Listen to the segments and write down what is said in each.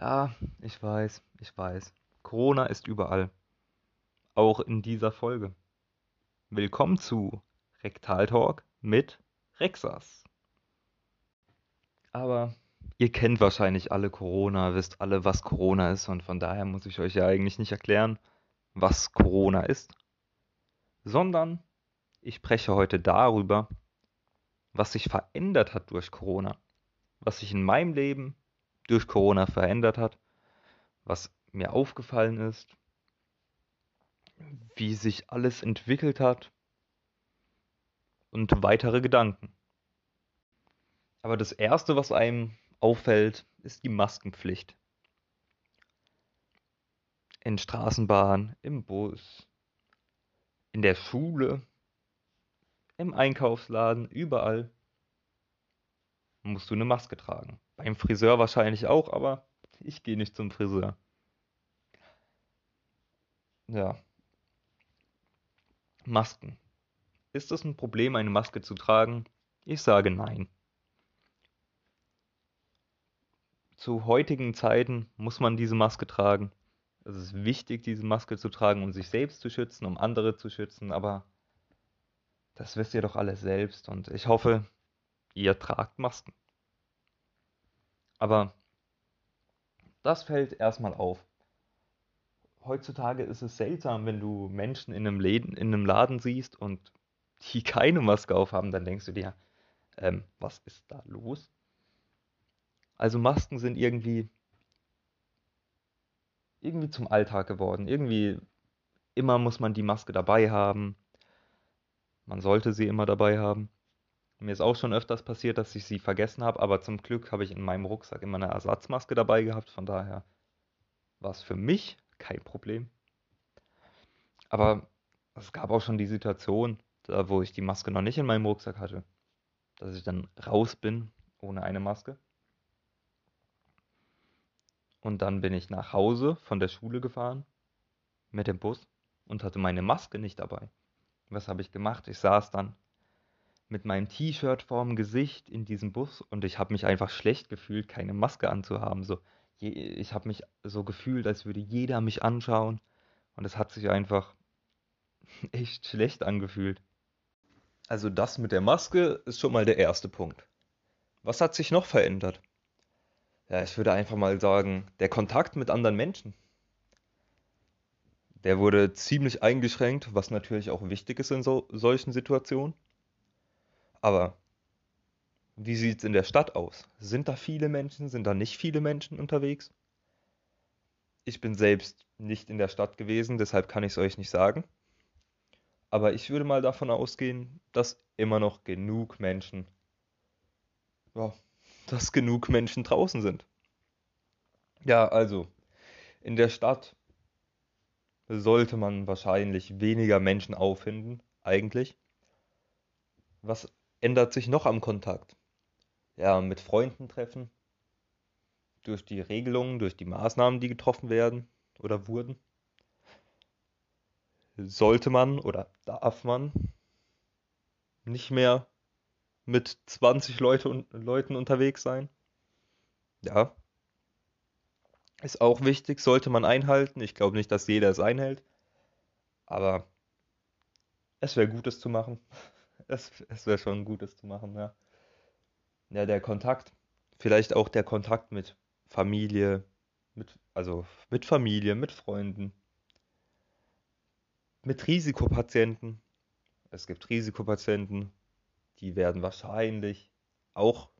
Ja, ich weiß, ich weiß. Corona ist überall. Auch in dieser Folge. Willkommen zu Rektal Talk mit Rexas. Aber ihr kennt wahrscheinlich alle Corona, wisst alle, was Corona ist und von daher muss ich euch ja eigentlich nicht erklären, was Corona ist, sondern ich spreche heute darüber, was sich verändert hat durch Corona, was sich in meinem Leben durch Corona verändert hat, was mir aufgefallen ist, wie sich alles entwickelt hat und weitere Gedanken. Aber das Erste, was einem auffällt, ist die Maskenpflicht. In Straßenbahn, im Bus, in der Schule, im Einkaufsladen, überall musst du eine Maske tragen. Beim Friseur wahrscheinlich auch, aber ich gehe nicht zum Friseur. Ja. Masken. Ist es ein Problem, eine Maske zu tragen? Ich sage nein. Zu heutigen Zeiten muss man diese Maske tragen. Es ist wichtig, diese Maske zu tragen, um sich selbst zu schützen, um andere zu schützen, aber das wisst ihr doch alle selbst und ich hoffe, ihr tragt Masken. Aber das fällt erstmal auf. Heutzutage ist es seltsam, wenn du Menschen in einem, Läden, in einem Laden siehst und die keine Maske aufhaben, dann denkst du dir, ähm, was ist da los? Also Masken sind irgendwie irgendwie zum Alltag geworden. Irgendwie immer muss man die Maske dabei haben. Man sollte sie immer dabei haben. Mir ist auch schon öfters passiert, dass ich sie vergessen habe, aber zum Glück habe ich in meinem Rucksack immer eine Ersatzmaske dabei gehabt, von daher war es für mich kein Problem. Aber es gab auch schon die Situation, da, wo ich die Maske noch nicht in meinem Rucksack hatte, dass ich dann raus bin ohne eine Maske. Und dann bin ich nach Hause von der Schule gefahren mit dem Bus und hatte meine Maske nicht dabei. Was habe ich gemacht? Ich saß dann mit meinem T-Shirt vorm Gesicht in diesem Bus und ich habe mich einfach schlecht gefühlt, keine Maske anzuhaben. So, ich habe mich so gefühlt, als würde jeder mich anschauen und es hat sich einfach echt schlecht angefühlt. Also das mit der Maske ist schon mal der erste Punkt. Was hat sich noch verändert? Ja, ich würde einfach mal sagen, der Kontakt mit anderen Menschen. Der wurde ziemlich eingeschränkt, was natürlich auch wichtig ist in so, solchen Situationen. Aber wie sieht es in der Stadt aus? Sind da viele Menschen? Sind da nicht viele Menschen unterwegs? Ich bin selbst nicht in der Stadt gewesen, deshalb kann ich es euch nicht sagen. Aber ich würde mal davon ausgehen, dass immer noch genug Menschen, ja, dass genug Menschen draußen sind. Ja, also, in der Stadt sollte man wahrscheinlich weniger Menschen auffinden, eigentlich. Was ändert sich noch am Kontakt? Ja, mit Freunden treffen, durch die Regelungen, durch die Maßnahmen, die getroffen werden oder wurden. Sollte man oder darf man nicht mehr mit 20 Leute, Leuten unterwegs sein? Ja. Ist auch wichtig, sollte man einhalten. Ich glaube nicht, dass jeder es einhält. Aber es wäre gut, es zu machen. Es, es wäre schon Gutes zu machen, ja. Ja, der Kontakt. Vielleicht auch der Kontakt mit Familie, mit, also mit Familie, mit Freunden, mit Risikopatienten. Es gibt Risikopatienten, die werden wahrscheinlich auch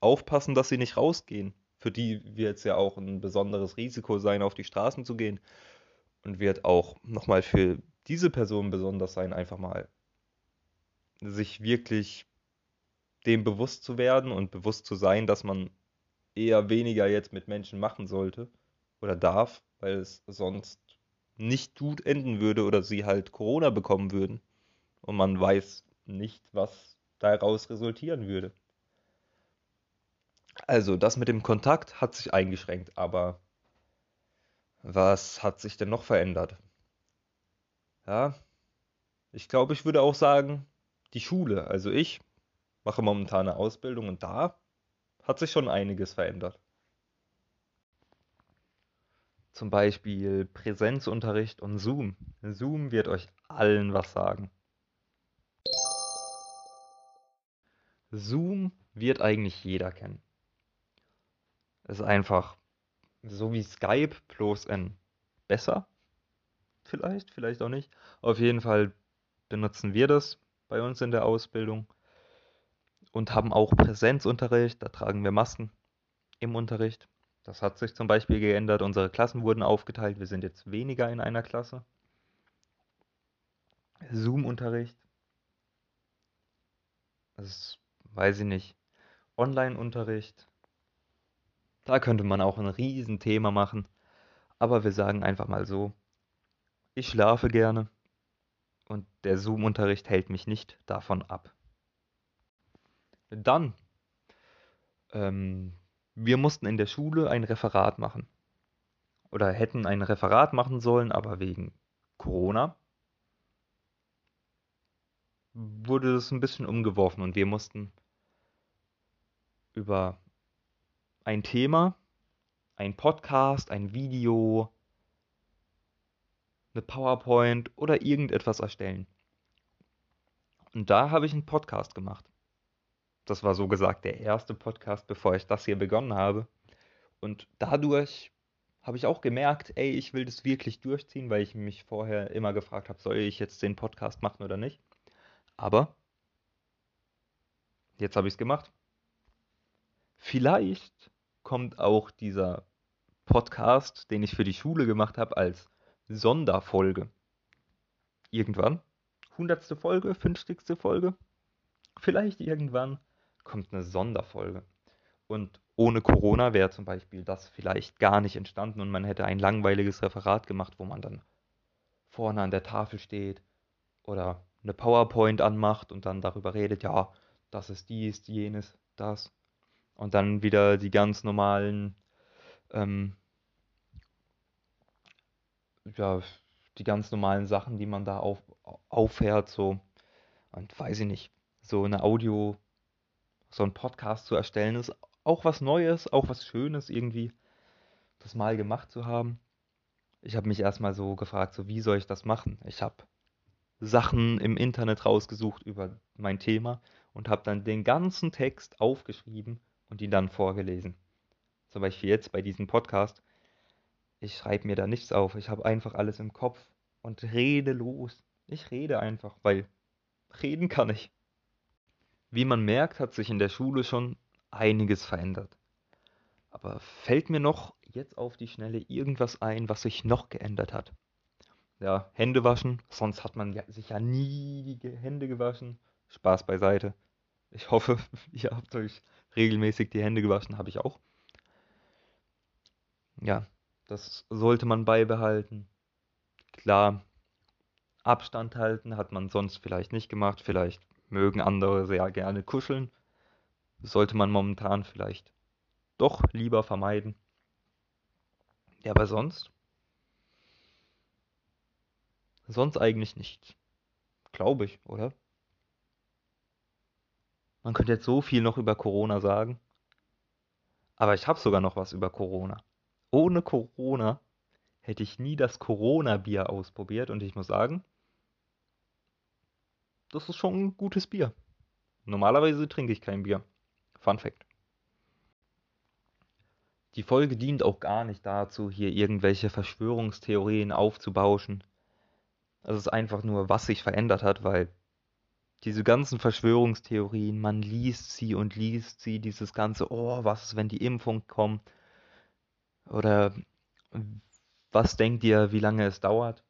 aufpassen, dass sie nicht rausgehen. Für die wird es ja auch ein besonderes Risiko sein, auf die Straßen zu gehen. Und wird auch nochmal für diese Person besonders sein, einfach mal sich wirklich dem bewusst zu werden und bewusst zu sein, dass man eher weniger jetzt mit Menschen machen sollte oder darf, weil es sonst nicht gut enden würde oder sie halt Corona bekommen würden. Und man weiß nicht, was daraus resultieren würde. Also, das mit dem Kontakt hat sich eingeschränkt, aber was hat sich denn noch verändert? Ja, ich glaube, ich würde auch sagen, die Schule. Also ich mache momentan eine Ausbildung und da hat sich schon einiges verändert. Zum Beispiel Präsenzunterricht und Zoom. Zoom wird euch allen was sagen. Zoom wird eigentlich jeder kennen. Ist einfach so wie Skype, bloß ein besser. Vielleicht, vielleicht auch nicht. Auf jeden Fall benutzen wir das bei uns in der Ausbildung und haben auch Präsenzunterricht. Da tragen wir Masken im Unterricht. Das hat sich zum Beispiel geändert. Unsere Klassen wurden aufgeteilt. Wir sind jetzt weniger in einer Klasse. Zoom-Unterricht. Das weiß ich nicht. Online-Unterricht. Da könnte man auch ein Riesenthema machen. Aber wir sagen einfach mal so, ich schlafe gerne und der Zoom-Unterricht hält mich nicht davon ab. Dann, ähm, wir mussten in der Schule ein Referat machen. Oder hätten ein Referat machen sollen, aber wegen Corona wurde es ein bisschen umgeworfen und wir mussten über ein Thema, ein Podcast, ein Video, eine PowerPoint oder irgendetwas erstellen. Und da habe ich einen Podcast gemacht. Das war so gesagt der erste Podcast, bevor ich das hier begonnen habe. Und dadurch habe ich auch gemerkt, ey, ich will das wirklich durchziehen, weil ich mich vorher immer gefragt habe, soll ich jetzt den Podcast machen oder nicht. Aber jetzt habe ich es gemacht. Vielleicht kommt auch dieser Podcast, den ich für die Schule gemacht habe, als Sonderfolge. Irgendwann. Hundertste Folge, fünfzigste Folge. Vielleicht irgendwann kommt eine Sonderfolge. Und ohne Corona wäre zum Beispiel das vielleicht gar nicht entstanden und man hätte ein langweiliges Referat gemacht, wo man dann vorne an der Tafel steht oder eine PowerPoint anmacht und dann darüber redet, ja, das ist dies, jenes, das und dann wieder die ganz normalen, ähm, ja, die ganz normalen Sachen, die man da auf, auffährt, so, und weiß ich nicht, so eine Audio, so ein Podcast zu erstellen, ist auch was Neues, auch was Schönes irgendwie, das mal gemacht zu haben. Ich habe mich erstmal so gefragt, so wie soll ich das machen? Ich habe Sachen im Internet rausgesucht über mein Thema und habe dann den ganzen Text aufgeschrieben und die dann vorgelesen. Zum Beispiel jetzt bei diesem Podcast. Ich schreibe mir da nichts auf. Ich habe einfach alles im Kopf und rede los. Ich rede einfach, weil reden kann ich. Wie man merkt, hat sich in der Schule schon einiges verändert. Aber fällt mir noch jetzt auf die Schnelle irgendwas ein, was sich noch geändert hat? Ja, Hände waschen. Sonst hat man ja, sich ja nie die Hände gewaschen. Spaß beiseite. Ich hoffe, ihr habt euch regelmäßig die Hände gewaschen, habe ich auch. Ja, das sollte man beibehalten. Klar, Abstand halten hat man sonst vielleicht nicht gemacht. Vielleicht mögen andere sehr gerne kuscheln. sollte man momentan vielleicht doch lieber vermeiden. Ja, aber sonst? Sonst eigentlich nichts. Glaube ich, oder? Man könnte jetzt so viel noch über Corona sagen. Aber ich habe sogar noch was über Corona. Ohne Corona hätte ich nie das Corona-Bier ausprobiert und ich muss sagen, das ist schon ein gutes Bier. Normalerweise trinke ich kein Bier. Fun Fact. Die Folge dient auch gar nicht dazu, hier irgendwelche Verschwörungstheorien aufzubauschen. Es ist einfach nur, was sich verändert hat, weil diese ganzen Verschwörungstheorien, man liest sie und liest sie, dieses ganze, oh, was ist, wenn die Impfung kommt? Oder was denkt ihr, wie lange es dauert?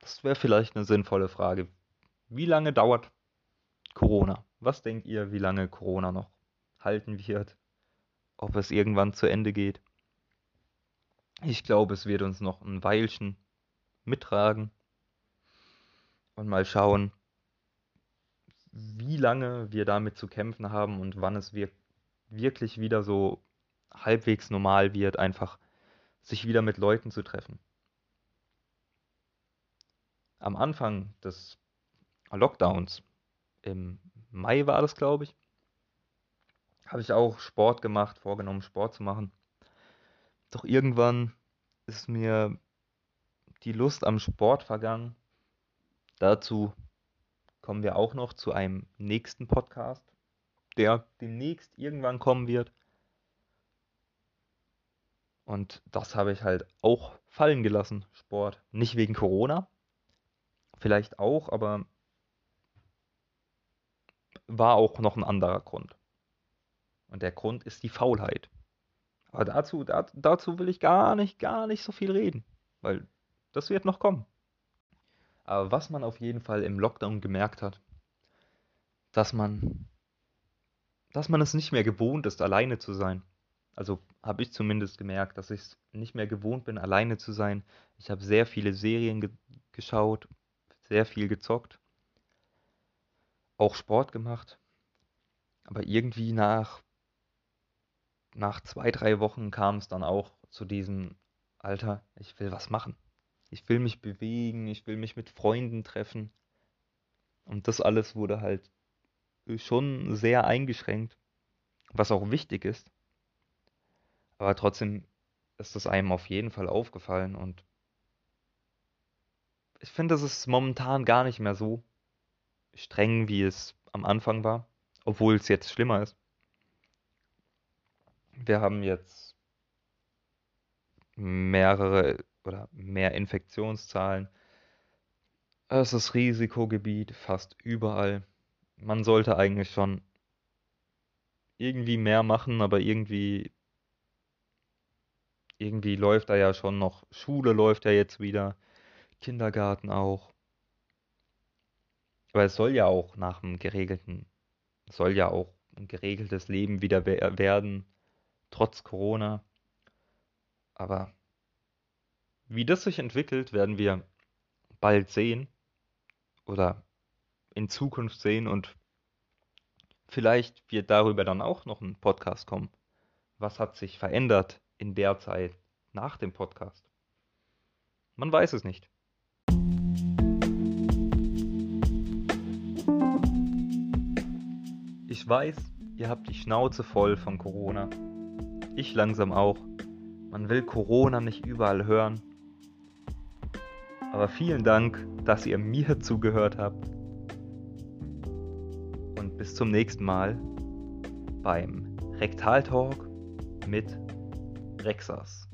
Das wäre vielleicht eine sinnvolle Frage. Wie lange dauert Corona? Was denkt ihr, wie lange Corona noch halten wird? Ob es irgendwann zu Ende geht? Ich glaube, es wird uns noch ein Weilchen mittragen und mal schauen, wie lange wir damit zu kämpfen haben und wann es wir wirklich wieder so halbwegs normal wird, einfach sich wieder mit Leuten zu treffen. Am Anfang des Lockdowns, im Mai war das, glaube ich, habe ich auch Sport gemacht, vorgenommen, Sport zu machen. Doch irgendwann ist mir die Lust am Sport vergangen. Dazu kommen wir auch noch zu einem nächsten Podcast, der demnächst irgendwann kommen wird. Und das habe ich halt auch fallen gelassen, Sport. Nicht wegen Corona, vielleicht auch, aber war auch noch ein anderer Grund. Und der Grund ist die Faulheit. Aber dazu, da, dazu will ich gar nicht, gar nicht so viel reden, weil das wird noch kommen. Aber was man auf jeden Fall im Lockdown gemerkt hat, dass man, dass man es nicht mehr gewohnt ist, alleine zu sein. Also habe ich zumindest gemerkt, dass ich es nicht mehr gewohnt bin, alleine zu sein. Ich habe sehr viele Serien ge geschaut, sehr viel gezockt, auch Sport gemacht. Aber irgendwie nach, nach zwei, drei Wochen kam es dann auch zu diesem Alter, ich will was machen. Ich will mich bewegen, ich will mich mit Freunden treffen. Und das alles wurde halt schon sehr eingeschränkt, was auch wichtig ist. Aber trotzdem ist das einem auf jeden Fall aufgefallen und ich finde, es ist momentan gar nicht mehr so streng, wie es am Anfang war, obwohl es jetzt schlimmer ist. Wir haben jetzt mehrere oder mehr Infektionszahlen. Es ist Risikogebiet fast überall. Man sollte eigentlich schon irgendwie mehr machen, aber irgendwie irgendwie läuft da ja schon noch, Schule läuft ja jetzt wieder, Kindergarten auch. Aber es soll ja auch nach einem geregelten, soll ja auch ein geregeltes Leben wieder werden, trotz Corona. Aber wie das sich entwickelt, werden wir bald sehen oder in Zukunft sehen und vielleicht wird darüber dann auch noch ein Podcast kommen. Was hat sich verändert in der Zeit nach dem Podcast? Man weiß es nicht. Ich weiß, ihr habt die Schnauze voll von Corona. Ich langsam auch. Man will Corona nicht überall hören. Aber vielen Dank, dass ihr mir zugehört habt. Und bis zum nächsten Mal beim Rektaltalk mit Rexas.